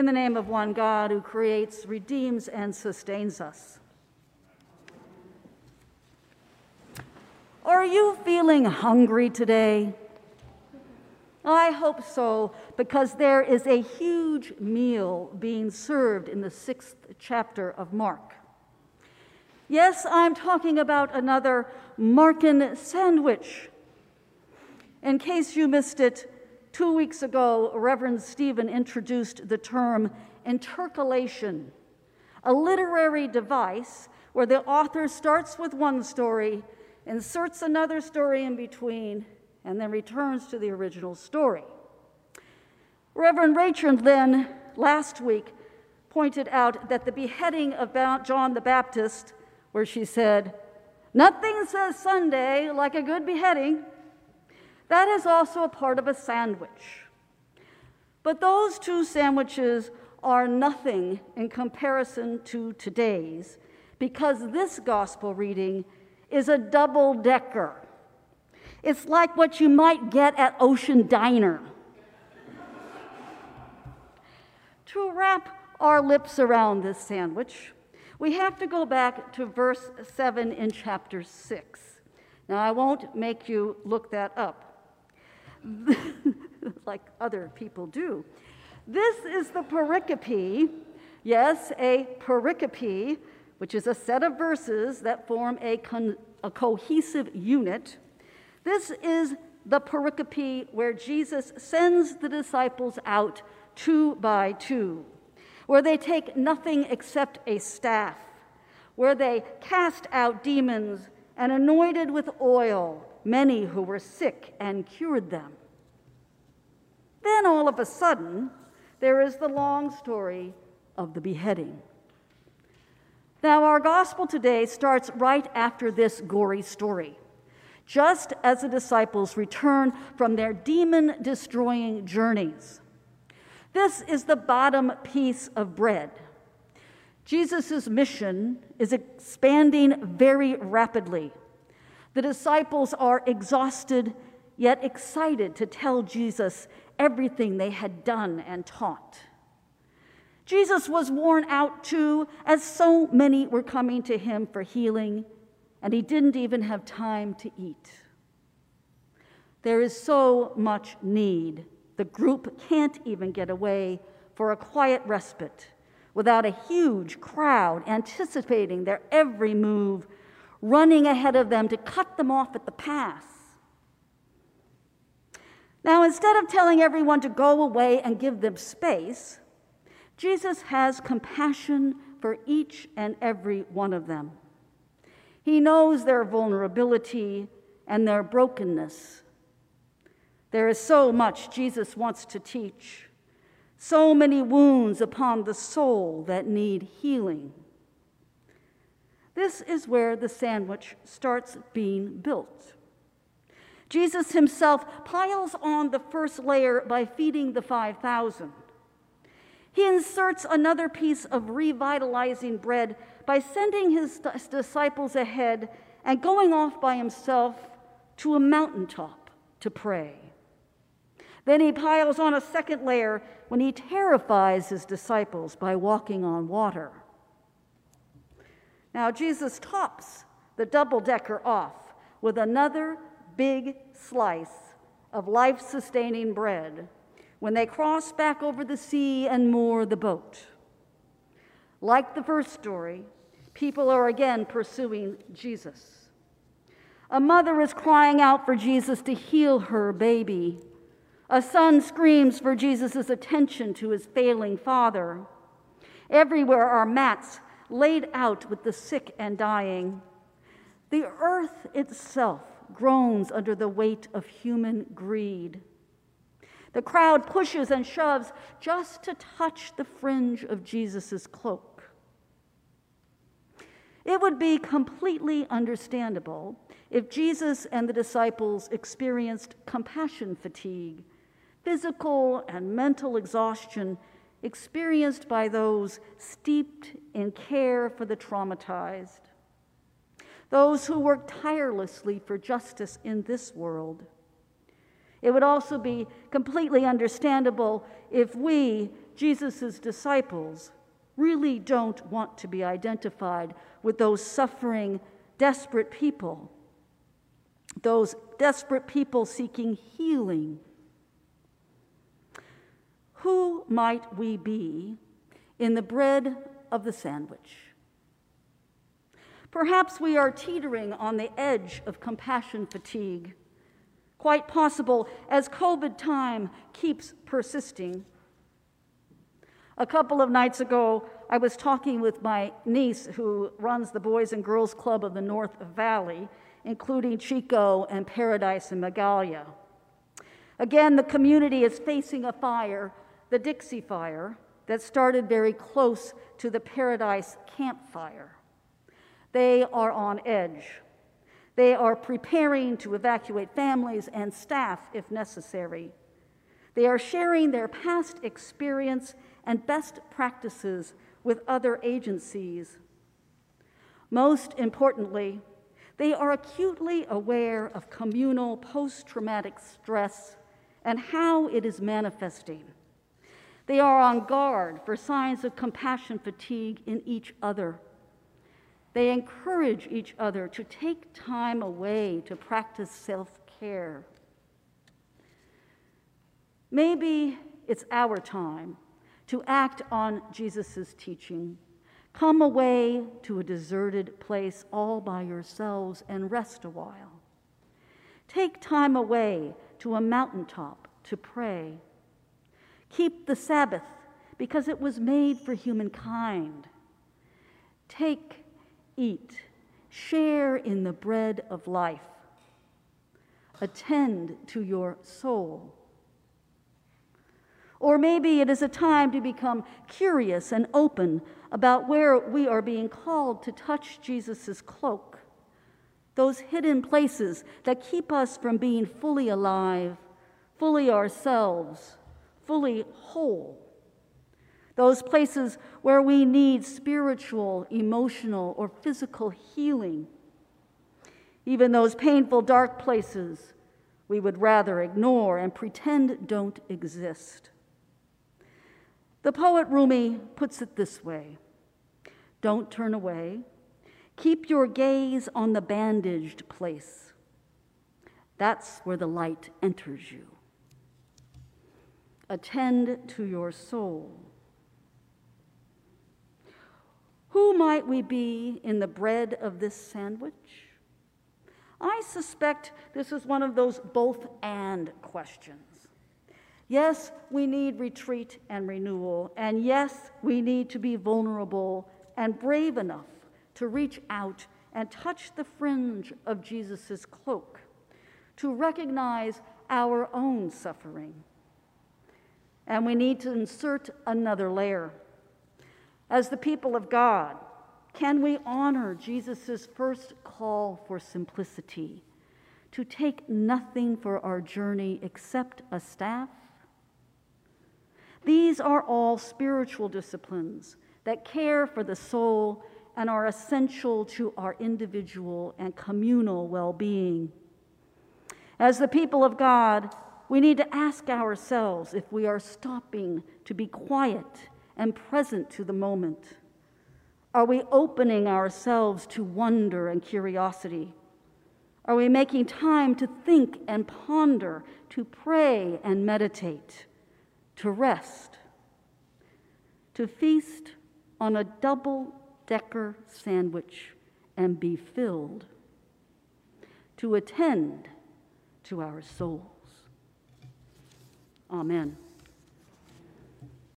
in the name of one God who creates, redeems, and sustains us. Are you feeling hungry today? I hope so, because there is a huge meal being served in the sixth chapter of Mark. Yes, I'm talking about another Markan sandwich. In case you missed it, two weeks ago, Reverend Stephen introduced the term intercalation, a literary device where the author starts with one story, inserts another story in between, and then returns to the original story. Reverend Rachel then, last week, pointed out that the beheading of John the Baptist, where she said, Nothing says Sunday like a good beheading, that is also a part of a sandwich. But those two sandwiches are nothing in comparison to today's because this gospel reading is a double decker. It's like what you might get at Ocean Diner. to wrap our lips around this sandwich, we have to go back to verse 7 in chapter 6. Now, I won't make you look that up, like other people do. This is the pericope, yes, a pericope, which is a set of verses that form a, con- a cohesive unit this is the pericope where Jesus sends the disciples out two by two, where they take nothing except a staff, where they cast out demons and anointed with oil many who were sick and cured them. Then all of a sudden, there is the long story of the beheading. Now, our gospel today starts right after this gory story just as the disciples return from their demon destroying journeys. This is the bottom piece of bread. Jesus' mission is expanding very rapidly. The disciples are exhausted, yet excited to tell Jesus everything they had done and taught. Jesus was worn out too, as so many were coming to him for healing and he didn't even have time to eat. There is so much need. The group can't even get away for a quiet respite without a huge crowd anticipating their every move, running ahead of them to cut them off at the pass. Now, instead of telling everyone to go away and give them space, Jesus has compassion for each and every one of them. He knows their vulnerability and their brokenness. There is so much Jesus wants to teach, so many wounds upon the soul that need healing. This is where the sandwich starts being built. Jesus himself piles on the first layer by feeding the 5,000. He inserts another piece of revitalizing bread by sending his disciples ahead and going off by himself to a mountaintop to pray. Then he piles on a second layer when he terrifies his disciples by walking on water. Now, Jesus tops the double decker off with another big slice of life sustaining bread when they cross back over the sea and moor the boat. Like the first story, people are again pursuing Jesus. A mother is crying out for Jesus to heal her baby. A son screams for Jesus' attention to his failing father. Everywhere are mats laid out with the sick and dying. The earth itself groans under the weight of human greed. The crowd pushes and shoves just to touch the fringe of Jesus' cloak. It would be completely understandable if Jesus and the disciples experienced compassion fatigue, physical and mental exhaustion experienced by those steeped in care for the traumatized, those who work tirelessly for justice in this world it would also be completely understandable if we, Jesus' disciples really don't want to be identified with those suffering, desperate people, those desperate people seeking healing. Who might we be in the bread of the sandwich? Perhaps we are teetering on the edge of compassion fatigue. Quite possible as COVID time keeps persisting. A couple of nights ago, I was talking with my niece who runs the Boys and Girls Club of the North Valley, including Chico and Paradise and Magalia. Again, the community is facing a fire, the Dixie Fire, that started very close to the Paradise Camp Fire. They are on edge. They are preparing to evacuate families and staff if necessary. They are sharing their past experience and best practices with other agencies. Most importantly, they are acutely aware of communal post traumatic stress and how it is manifesting. They are on guard for signs of compassion fatigue in each other they encourage each other to take time away to practice self care. Maybe it's our time to act on Jesus' teaching. Come away to a deserted place all by yourselves and rest a while. Take time away to a mountaintop to pray. Keep the Sabbath because it was made for humankind. Take eat, share in the bread of life, attend to your soul. Or maybe it is a time to become curious and open about where we are being called to touch Jesus' cloak, those hidden places that keep us from being fully alive, fully ourselves, fully whole those places where we need spiritual, emotional, or physical healing. Even those painful, dark places we would rather ignore and pretend don't exist. The poet Rumi puts it this way Don't turn away. Keep your gaze on the bandaged place. That's where the light enters you. Attend to your soul. Who might we be in the bread of this sandwich? I suspect this is one of those both and questions. Yes, we need retreat and renewal, and yes, we need to be vulnerable and brave enough to reach out and touch the fringe of Jesus' cloak, to recognize our own suffering. And we need to insert another layer as the people of God, can we honor Jesus' first call for simplicity to take nothing for our journey except a staff? These are all spiritual disciplines that care for the soul and are essential to our individual and communal well being. As the people of God, we need to ask ourselves if we are stopping to be quiet and present to the moment? Are we opening ourselves to wonder and curiosity? Are we making time to think and ponder, to pray and meditate, to rest, to feast on a double decker sandwich and be filled, to attend to our souls? Amen.